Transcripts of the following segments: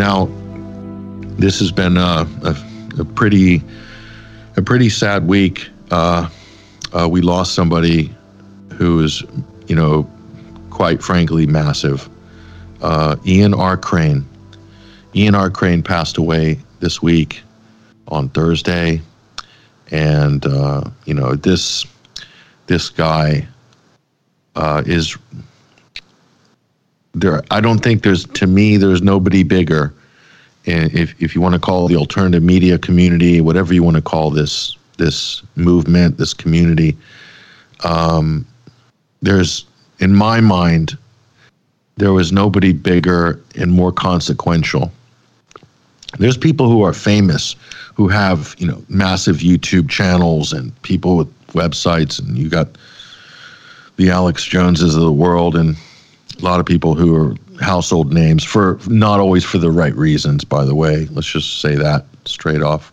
Now, this has been a, a, a pretty a pretty sad week. Uh, uh, we lost somebody who is, you know, quite frankly massive. Uh, Ian R. Crane. Ian R. Crane passed away this week on Thursday, and uh, you know this this guy uh, is there. I don't think there's to me there's nobody bigger if, if you want to call the alternative media community, whatever you want to call this this movement, this community, um, there's in my mind, there was nobody bigger and more consequential. There's people who are famous, who have you know massive YouTube channels and people with websites, and you got the Alex Joneses of the world, and a lot of people who are household names for not always for the right reasons, by the way. Let's just say that straight off.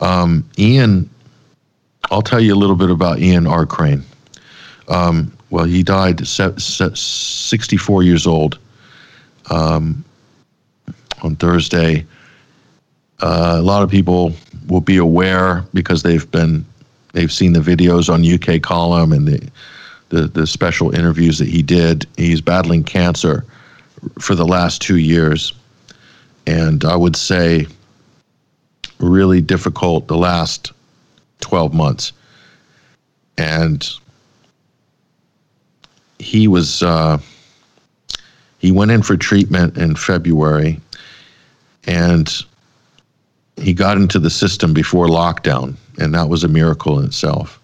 Um, Ian, I'll tell you a little bit about Ian R. Crane. Um, well, he died 64 years old um, on Thursday. Uh, a lot of people will be aware because they've been they've seen the videos on UK Column and the the, the special interviews that he did. He's battling cancer for the last two years. And I would say really difficult the last 12 months. And he was, uh, he went in for treatment in February and he got into the system before lockdown. And that was a miracle in itself.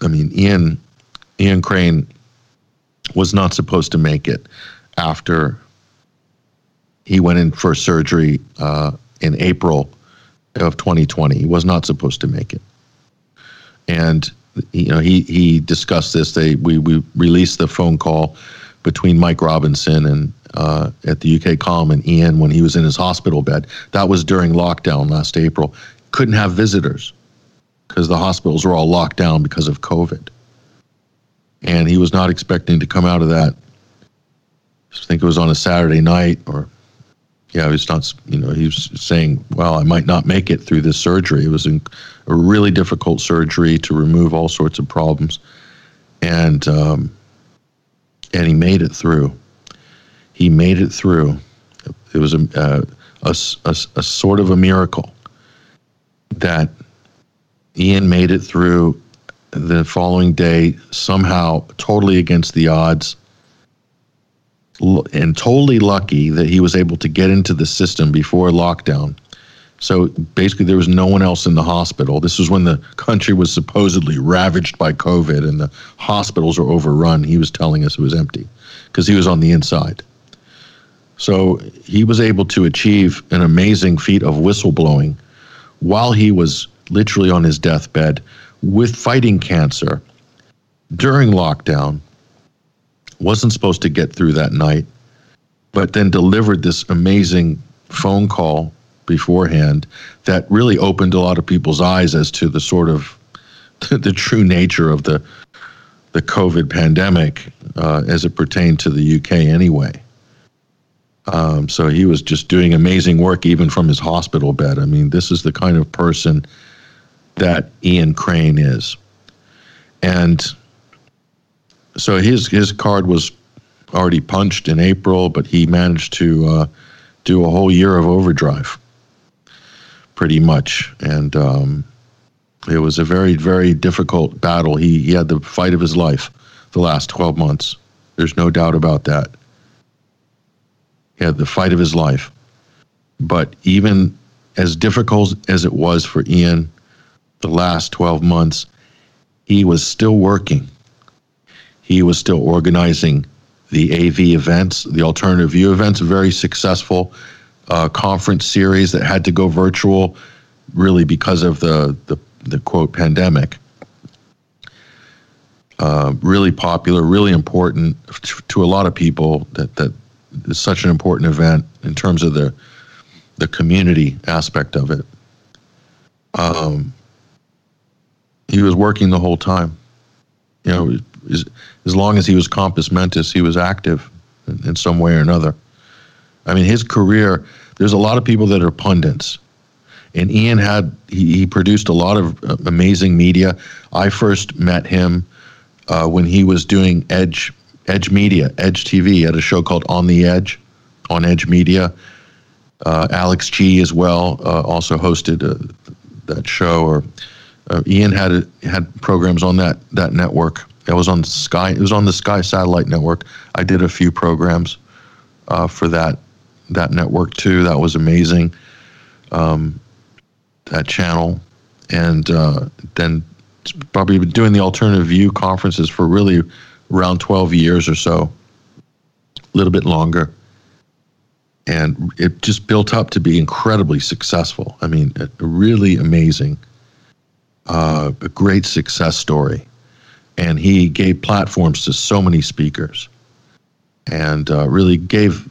I mean, Ian, Ian Crane was not supposed to make it after he went in for surgery uh, in April of 2020. He was not supposed to make it, and you know he he discussed this. They we we released the phone call between Mike Robinson and uh, at the UK column and Ian when he was in his hospital bed. That was during lockdown last April. Couldn't have visitors because the hospitals were all locked down because of COVID and he was not expecting to come out of that. I think it was on a Saturday night, or yeah, he was not. You know, he was saying, "Well, I might not make it through this surgery." It was a really difficult surgery to remove all sorts of problems, and um, and he made it through. He made it through. It was a, uh, a, a, a sort of a miracle that Ian made it through the following day, somehow totally against the odds, and totally lucky that he was able to get into the system before lockdown. So basically, there was no one else in the hospital. This was when the country was supposedly ravaged by COVID and the hospitals were overrun. He was telling us it was empty because he was on the inside. So he was able to achieve an amazing feat of whistleblowing while he was literally on his deathbed with fighting cancer during lockdown, wasn't supposed to get through that night, but then delivered this amazing phone call beforehand that really opened a lot of people's eyes as to the sort of the true nature of the the COVID pandemic uh, as it pertained to the UK anyway. Um, so he was just doing amazing work even from his hospital bed. I mean, this is the kind of person that Ian Crane is. And so his his card was already punched in April, but he managed to uh, do a whole year of overdrive, pretty much. And um, it was a very very difficult battle. He he had the fight of his life the last twelve months. There's no doubt about that. He had the fight of his life. But even as difficult as it was for Ian, the last 12 months, he was still working. He was still organizing the AV events, the alternative view events, a very successful uh, conference series that had to go virtual really because of the, the, the quote pandemic. Uh, really popular, really important to a lot of people that, that is such an important event in terms of the, the community aspect of it. Um, he was working the whole time. You know, as, as long as he was compos mentis, he was active in, in some way or another. I mean, his career. There's a lot of people that are pundits, and Ian had he, he produced a lot of uh, amazing media. I first met him uh, when he was doing Edge Edge Media, Edge TV, at a show called On the Edge, on Edge Media. Uh, Alex G as well uh, also hosted uh, that show. Or uh, Ian had had programs on that that network. It was on Sky. It was on the Sky Satellite Network. I did a few programs uh, for that that network too. That was amazing. Um, that channel, and uh, then probably been doing the alternative view conferences for really around 12 years or so, a little bit longer. And it just built up to be incredibly successful. I mean, really amazing, uh, a great success story. And he gave platforms to so many speakers and uh, really gave,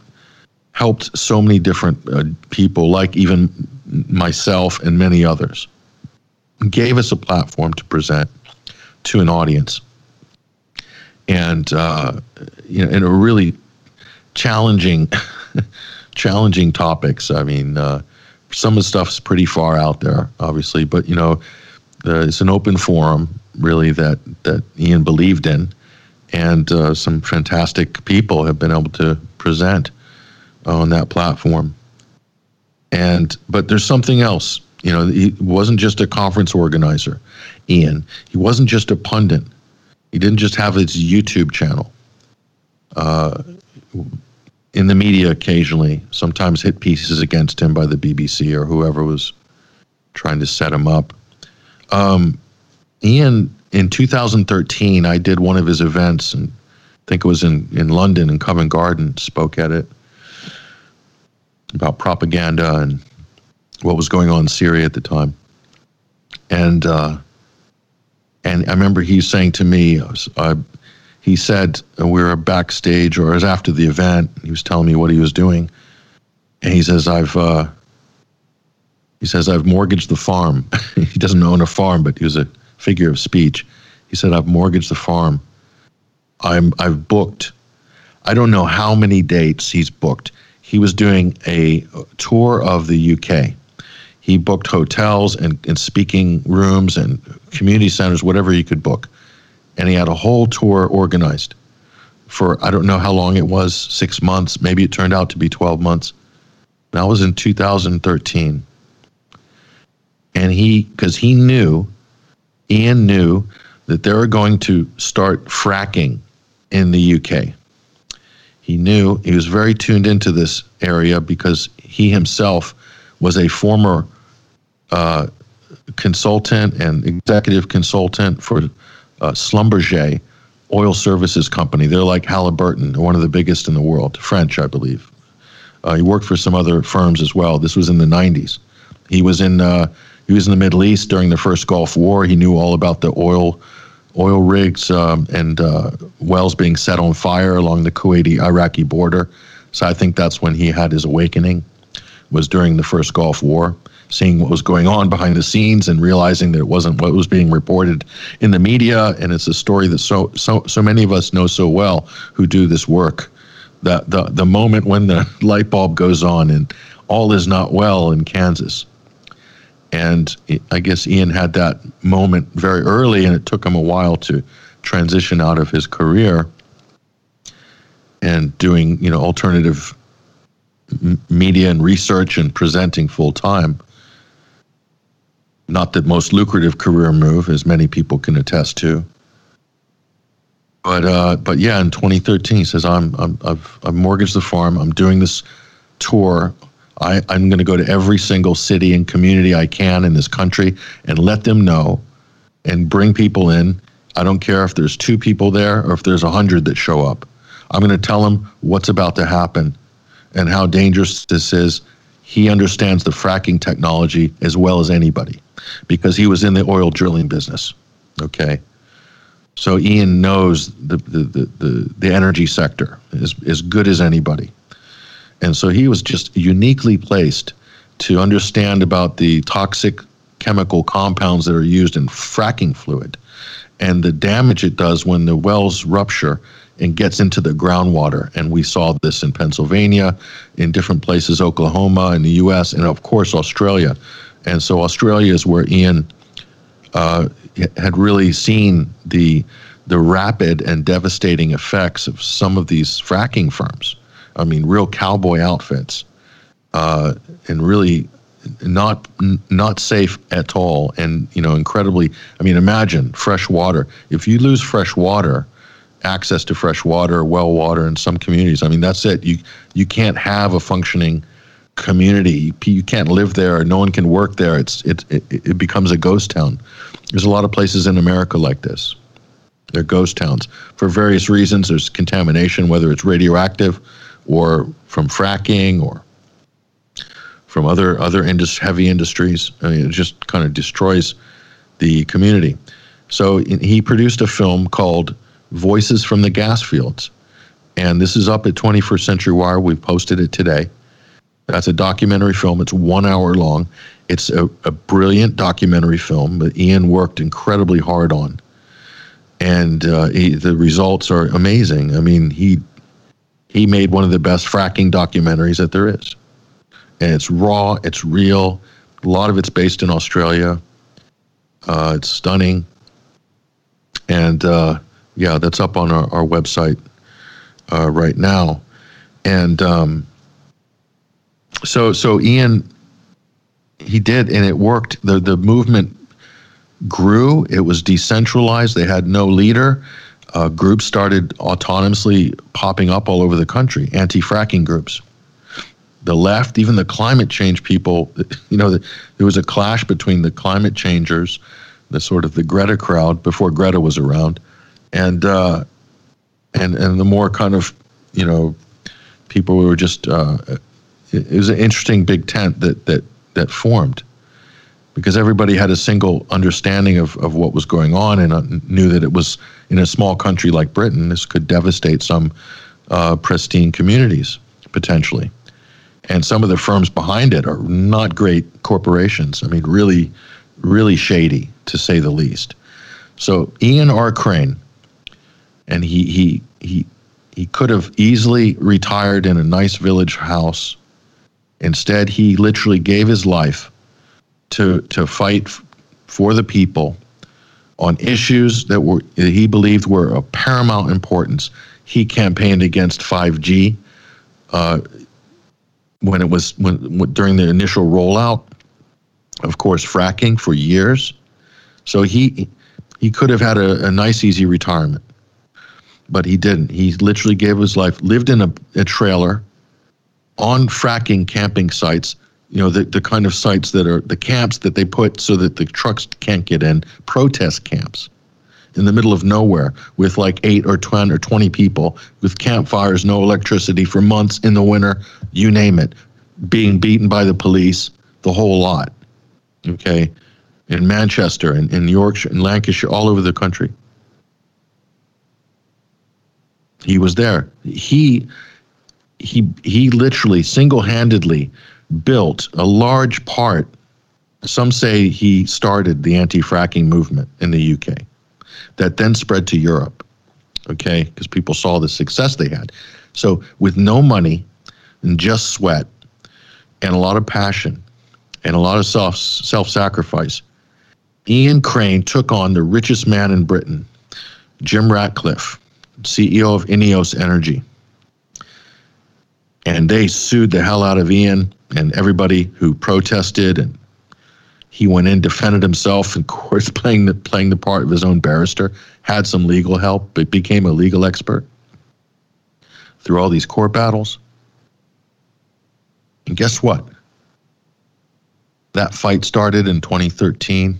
helped so many different uh, people, like even myself and many others gave us a platform to present to an audience, and uh, you know, in a really challenging, challenging topics. I mean, uh, some of the stuff's pretty far out there, obviously, but you know, uh, it's an open forum, really that that Ian believed in, and uh, some fantastic people have been able to present on that platform. And but there's something else you know, he wasn't just a conference organizer, Ian. He wasn't just a pundit. He didn't just have his YouTube channel. Uh, in the media, occasionally, sometimes hit pieces against him by the BBC or whoever was trying to set him up. Um, Ian, in 2013, I did one of his events, and I think it was in, in London in Covent Garden, spoke at it about propaganda and what was going on in Syria at the time. And uh, and I remember he saying to me, uh, he said uh, we were backstage or it was after the event. He was telling me what he was doing, and he says I've uh, he says I've mortgaged the farm. he doesn't own a farm, but he was a figure of speech. He said I've mortgaged the farm. I'm I've booked. I don't know how many dates he's booked. He was doing a tour of the UK he booked hotels and, and speaking rooms and community centers, whatever he could book. And he had a whole tour organized for, I don't know how long it was, six months. Maybe it turned out to be 12 months. That was in 2013. And he, because he knew, Ian knew that they were going to start fracking in the UK. He knew, he was very tuned into this area because he himself was a former uh, consultant and executive consultant for uh, Schlumberger Oil Services Company. They're like Halliburton, one of the biggest in the world, French, I believe. Uh, he worked for some other firms as well. This was in the 90s. He was in uh, he was in the Middle East during the first Gulf War. He knew all about the oil oil rigs um, and uh, wells being set on fire along the Kuwaiti Iraqi border. So I think that's when he had his awakening was during the first Gulf War seeing what was going on behind the scenes and realizing that it wasn't what was being reported in the media and it's a story that so so so many of us know so well who do this work that the the moment when the light bulb goes on and all is not well in Kansas and I guess Ian had that moment very early and it took him a while to transition out of his career and doing you know alternative media and research and presenting full time not the most lucrative career move, as many people can attest to. But uh, but yeah, in 2013, he says I'm, I'm I've, I've mortgaged the farm. I'm doing this tour. I, I'm going to go to every single city and community I can in this country and let them know, and bring people in. I don't care if there's two people there or if there's a hundred that show up. I'm going to tell them what's about to happen, and how dangerous this is. He understands the fracking technology as well as anybody because he was in the oil drilling business. Okay. So Ian knows the, the, the, the, the energy sector as, as good as anybody. And so he was just uniquely placed to understand about the toxic chemical compounds that are used in fracking fluid and the damage it does when the wells rupture and gets into the groundwater. And we saw this in Pennsylvania, in different places, Oklahoma, in the U.S., and of course Australia. And so Australia is where Ian uh, had really seen the the rapid and devastating effects of some of these fracking firms. I mean, real cowboy outfits, uh, and really not not safe at all, and you know, incredibly. I mean, imagine fresh water. If you lose fresh water, access to fresh water, well water in some communities, I mean, that's it. You you can't have a functioning community. You can't live there. No one can work there. It's it it, it becomes a ghost town. There's a lot of places in America like this. They're ghost towns for various reasons. There's contamination, whether it's radioactive or from fracking or from other other heavy industries. I mean, it just kind of destroys the community. So he produced a film called Voices from the Gas Fields, and this is up at 21st Century Wire. We've posted it today. That's a documentary film. It's one hour long. It's a, a brilliant documentary film that Ian worked incredibly hard on and uh, he, the results are amazing. I mean, he he made one of the best fracking documentaries that there is, and it's raw, it's real. A lot of it's based in Australia. Uh, it's stunning, and uh, yeah, that's up on our, our website uh, right now. And um, so, so Ian, he did, and it worked. the The movement grew. It was decentralized. They had no leader. Uh, groups started autonomously popping up all over the country, anti fracking groups. The left, even the climate change people, you know, there was a clash between the climate changers, the sort of the Greta crowd before Greta was around, and uh, and and the more kind of, you know, people who were just. Uh, it was an interesting big tent that that that formed because everybody had a single understanding of, of what was going on and uh, knew that it was in a small country like Britain, this could devastate some uh, pristine communities potentially. And some of the firms behind it are not great corporations. I mean, really, really shady to say the least. So Ian R. Crane, and he he he he could have easily retired in a nice village house. Instead, he literally gave his life to to fight for the people on issues that were that he believed were of paramount importance. He campaigned against 5G uh, when it was when, when during the initial rollout. Of course, fracking for years. So he he could have had a, a nice, easy retirement, but he didn't. He literally gave his life, lived in a, a trailer on fracking camping sites you know the, the kind of sites that are the camps that they put so that the trucks can't get in protest camps in the middle of nowhere with like 8 or 10 or 20 people with campfires no electricity for months in the winter you name it being beaten by the police the whole lot okay? In manchester and in yorkshire and lancashire all over the country. He was there. He he he literally single-handedly built a large part. Some say he started the anti fracking movement in the UK that then spread to Europe, okay, because people saw the success they had. So, with no money and just sweat and a lot of passion and a lot of self self sacrifice, Ian Crane took on the richest man in Britain, Jim Ratcliffe, CEO of Ineos Energy. And they sued the hell out of Ian and everybody who protested and he went in, defended himself, of course, playing the playing the part of his own barrister, had some legal help, but became a legal expert through all these court battles. And guess what? That fight started in 2013,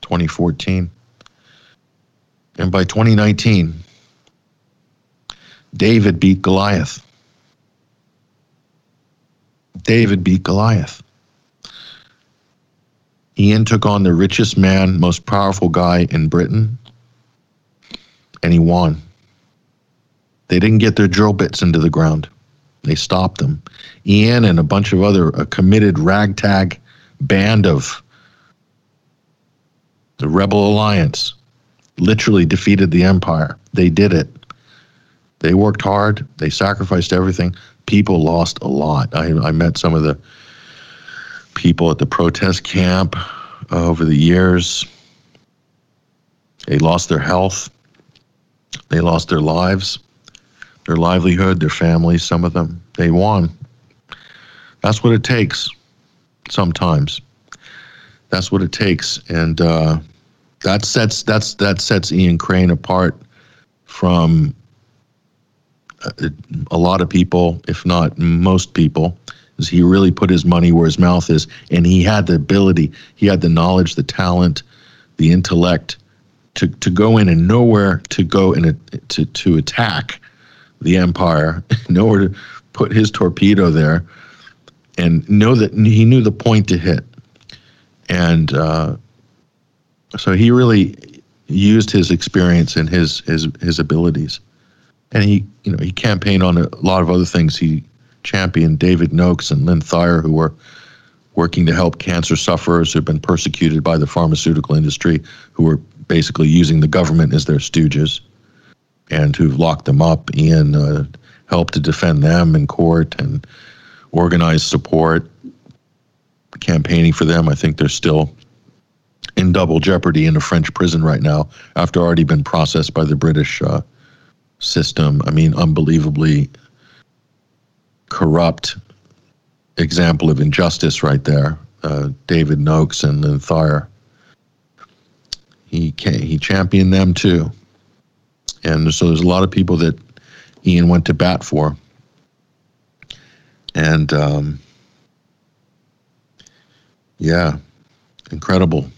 2014. And by 2019, David beat Goliath. David beat Goliath. Ian took on the richest man, most powerful guy in Britain, and he won. They didn't get their drill bits into the ground. They stopped them. Ian and a bunch of other a committed ragtag band of the Rebel Alliance literally defeated the Empire. They did it. They worked hard. They sacrificed everything. People lost a lot. I, I met some of the people at the protest camp over the years. They lost their health. They lost their lives, their livelihood, their families, some of them. They won. That's what it takes sometimes. That's what it takes. And uh, that sets that's that sets Ian Crane apart from a, a lot of people, if not most people, is he really put his money where his mouth is, and he had the ability, he had the knowledge, the talent, the intellect to to go in and nowhere to go in and to to attack the empire, nowhere to put his torpedo there, and know that he knew the point to hit, and uh, so he really used his experience and his his his abilities and he you know he campaigned on a lot of other things. He championed David Noakes and Lynn Thayer, who were working to help cancer sufferers who've been persecuted by the pharmaceutical industry, who were basically using the government as their stooges, and who've locked them up. Ian uh, helped to defend them in court and organize support, campaigning for them. I think they're still in double jeopardy in a French prison right now after already been processed by the British. Uh, system. I mean, unbelievably corrupt example of injustice right there. Uh, David Noakes and Lynn Thayer. He he championed them too, and so there's a lot of people that Ian went to bat for, and um, yeah, incredible,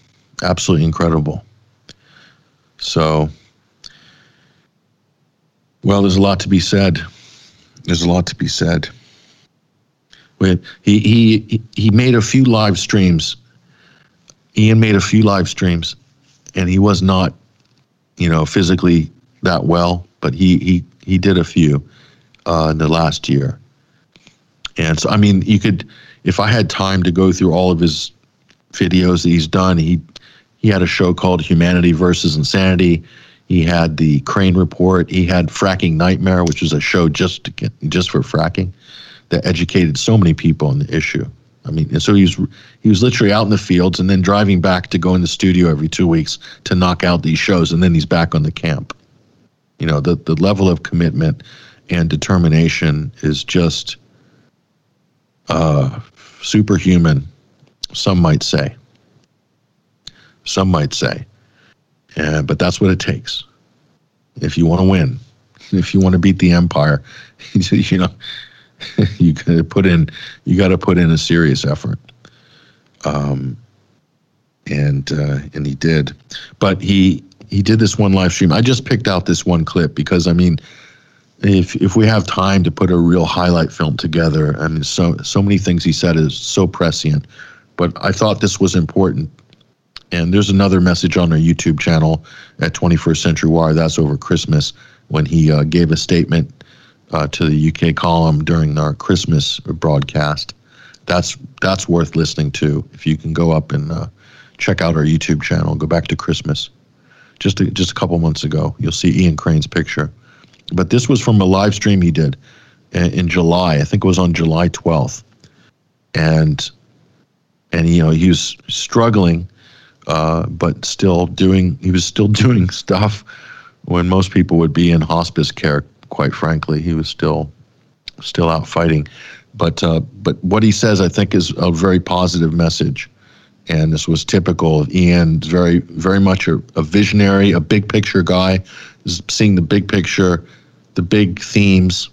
absolutely incredible. So well, there's a lot to be said. There's a lot to be said. He he he made a few live streams. Ian made a few live streams, and he was not, you know, physically that well, but he he he did a few uh, in the last year. And so, I mean, you could, if I had time to go through all of his videos that he's done, he he had a show called Humanity versus Insanity. He had the Crane Report. He had Fracking Nightmare, which was a show just to get, just for fracking, that educated so many people on the issue. I mean, so he was he was literally out in the fields and then driving back to go in the studio every two weeks to knock out these shows, and then he's back on the camp. You know, the the level of commitment and determination is just uh, superhuman. Some might say. Some might say. But that's what it takes. If you want to win, if you want to beat the empire, you know, you got to put in you got to put in a serious effort. Um, and uh, and he did, but he he did this one live stream. I just picked out this one clip because I mean, if if we have time to put a real highlight film together, I mean, so so many things he said is so prescient, but I thought this was important and there's another message on our YouTube channel at 21st Century Wire. That's over Christmas when he uh, gave a statement uh, to the UK column during our Christmas broadcast. That's that's worth listening to. If you can go up and uh, check out our YouTube channel, go back to Christmas, just a, just a couple months ago, you'll see Ian Crane's picture. But this was from a live stream he did in, in July. I think it was on July 12th, and and you know he was struggling uh, but still doing he was still doing stuff when most people would be in hospice care quite frankly. He was still still out fighting. But uh, but what he says i think is a very positive message. And this was typical of ian very very much a, a visionary a big picture guy seeing the big picture the big themes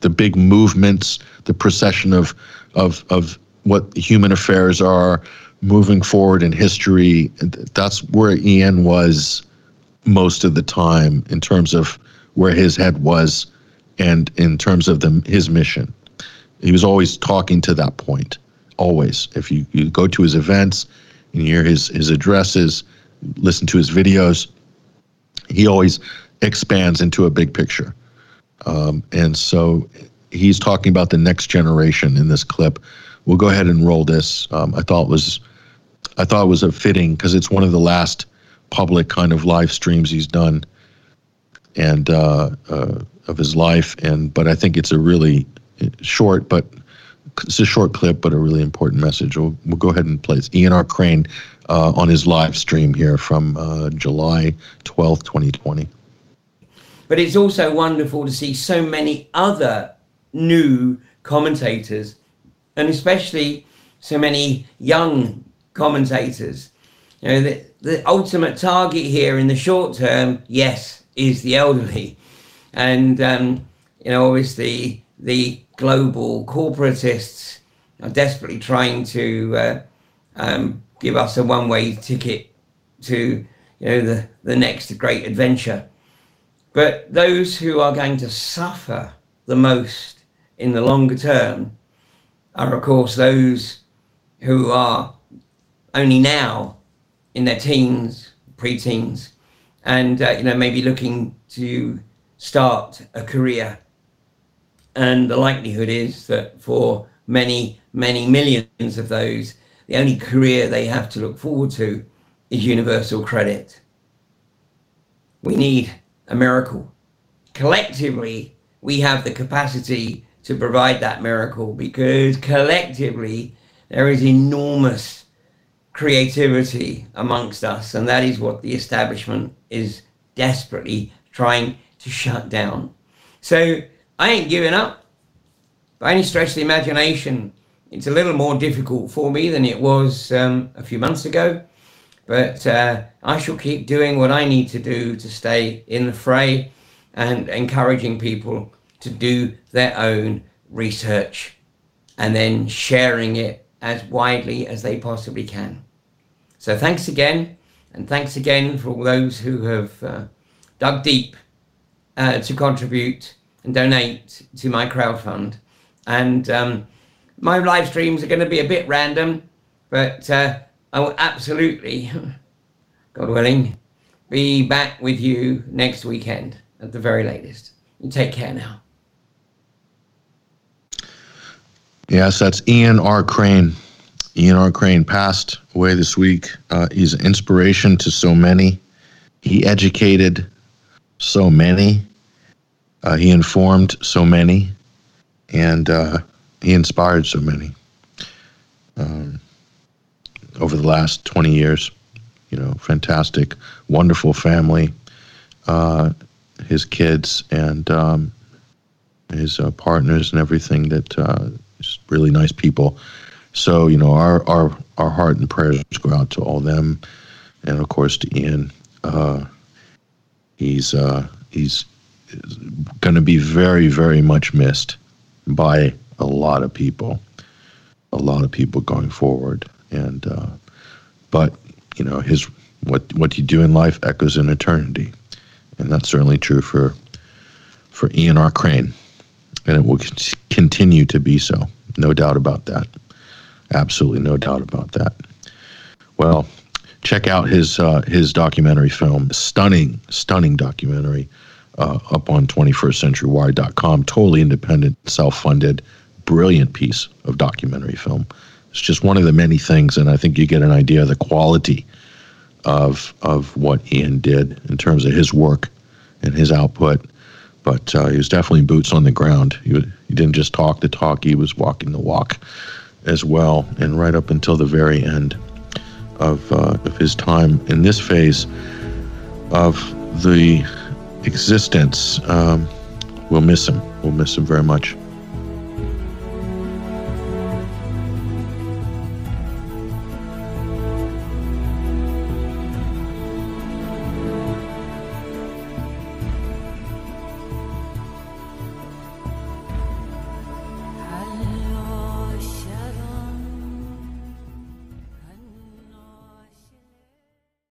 the big movements the procession of of of what human affairs are moving forward in history, that's where Ian was most of the time in terms of where his head was and in terms of the, his mission. He was always talking to that point, always. If you, you go to his events and hear his, his addresses, listen to his videos, he always expands into a big picture. Um, and so he's talking about the next generation in this clip we'll go ahead and roll this. Um, I thought it was, I thought it was a fitting because it's one of the last public kind of live streams he's done, and uh, uh, of his life, and but I think it's a really short, but it's a short clip, but a really important message. We'll, we'll go ahead and play it. Ian R. Crane uh, on his live stream here from uh, July 12th, 2020. But it's also wonderful to see so many other new commentators, and especially so many young commentators. You know, the, the ultimate target here in the short term, yes, is the elderly. And, um, you know, obviously the global corporatists are desperately trying to uh, um, give us a one-way ticket to, you know, the, the next great adventure. But those who are going to suffer the most in the longer term are, of course, those who are only now in their teens, pre-teens, and uh, you know maybe looking to start a career. And the likelihood is that for many, many millions of those, the only career they have to look forward to is universal credit. We need a miracle. Collectively, we have the capacity to provide that miracle because collectively there is enormous creativity amongst us, and that is what the establishment is desperately trying to shut down. So I ain't giving up. By any stretch of the imagination, it's a little more difficult for me than it was um, a few months ago, but uh, I shall keep doing what I need to do to stay in the fray and encouraging people to do their own research and then sharing it as widely as they possibly can. So thanks again, and thanks again for all those who have uh, dug deep uh, to contribute and donate to my crowdfund. And um, my live streams are going to be a bit random, but uh, I will absolutely, God willing, be back with you next weekend at the very latest. You take care now. Yes, that's Ian R. Crane. Ian R. Crane passed away this week. Uh, he's an inspiration to so many. He educated so many. Uh, he informed so many. And uh, he inspired so many um, over the last 20 years. You know, fantastic, wonderful family, uh, his kids, and um, his uh, partners, and everything that uh, just really nice people. So you know, our our our heart and prayers go out to all them, and of course to Ian. Uh, he's uh, he's going to be very very much missed by a lot of people, a lot of people going forward. And uh, but you know his what what you do in life echoes in eternity, and that's certainly true for for Ian R. Crane, and it will continue to be so. No doubt about that. Absolutely no doubt about that. Well, check out his uh, his documentary film, stunning, stunning documentary, uh, up on 21stcenturywire.com. Totally independent, self-funded, brilliant piece of documentary film. It's just one of the many things, and I think you get an idea of the quality of of what Ian did in terms of his work and his output. But uh, he was definitely boots on the ground. He, he didn't just talk the talk; he was walking the walk as well, and right up until the very end of uh, of his time in this phase of the existence. Um, we'll miss him. We'll miss him very much.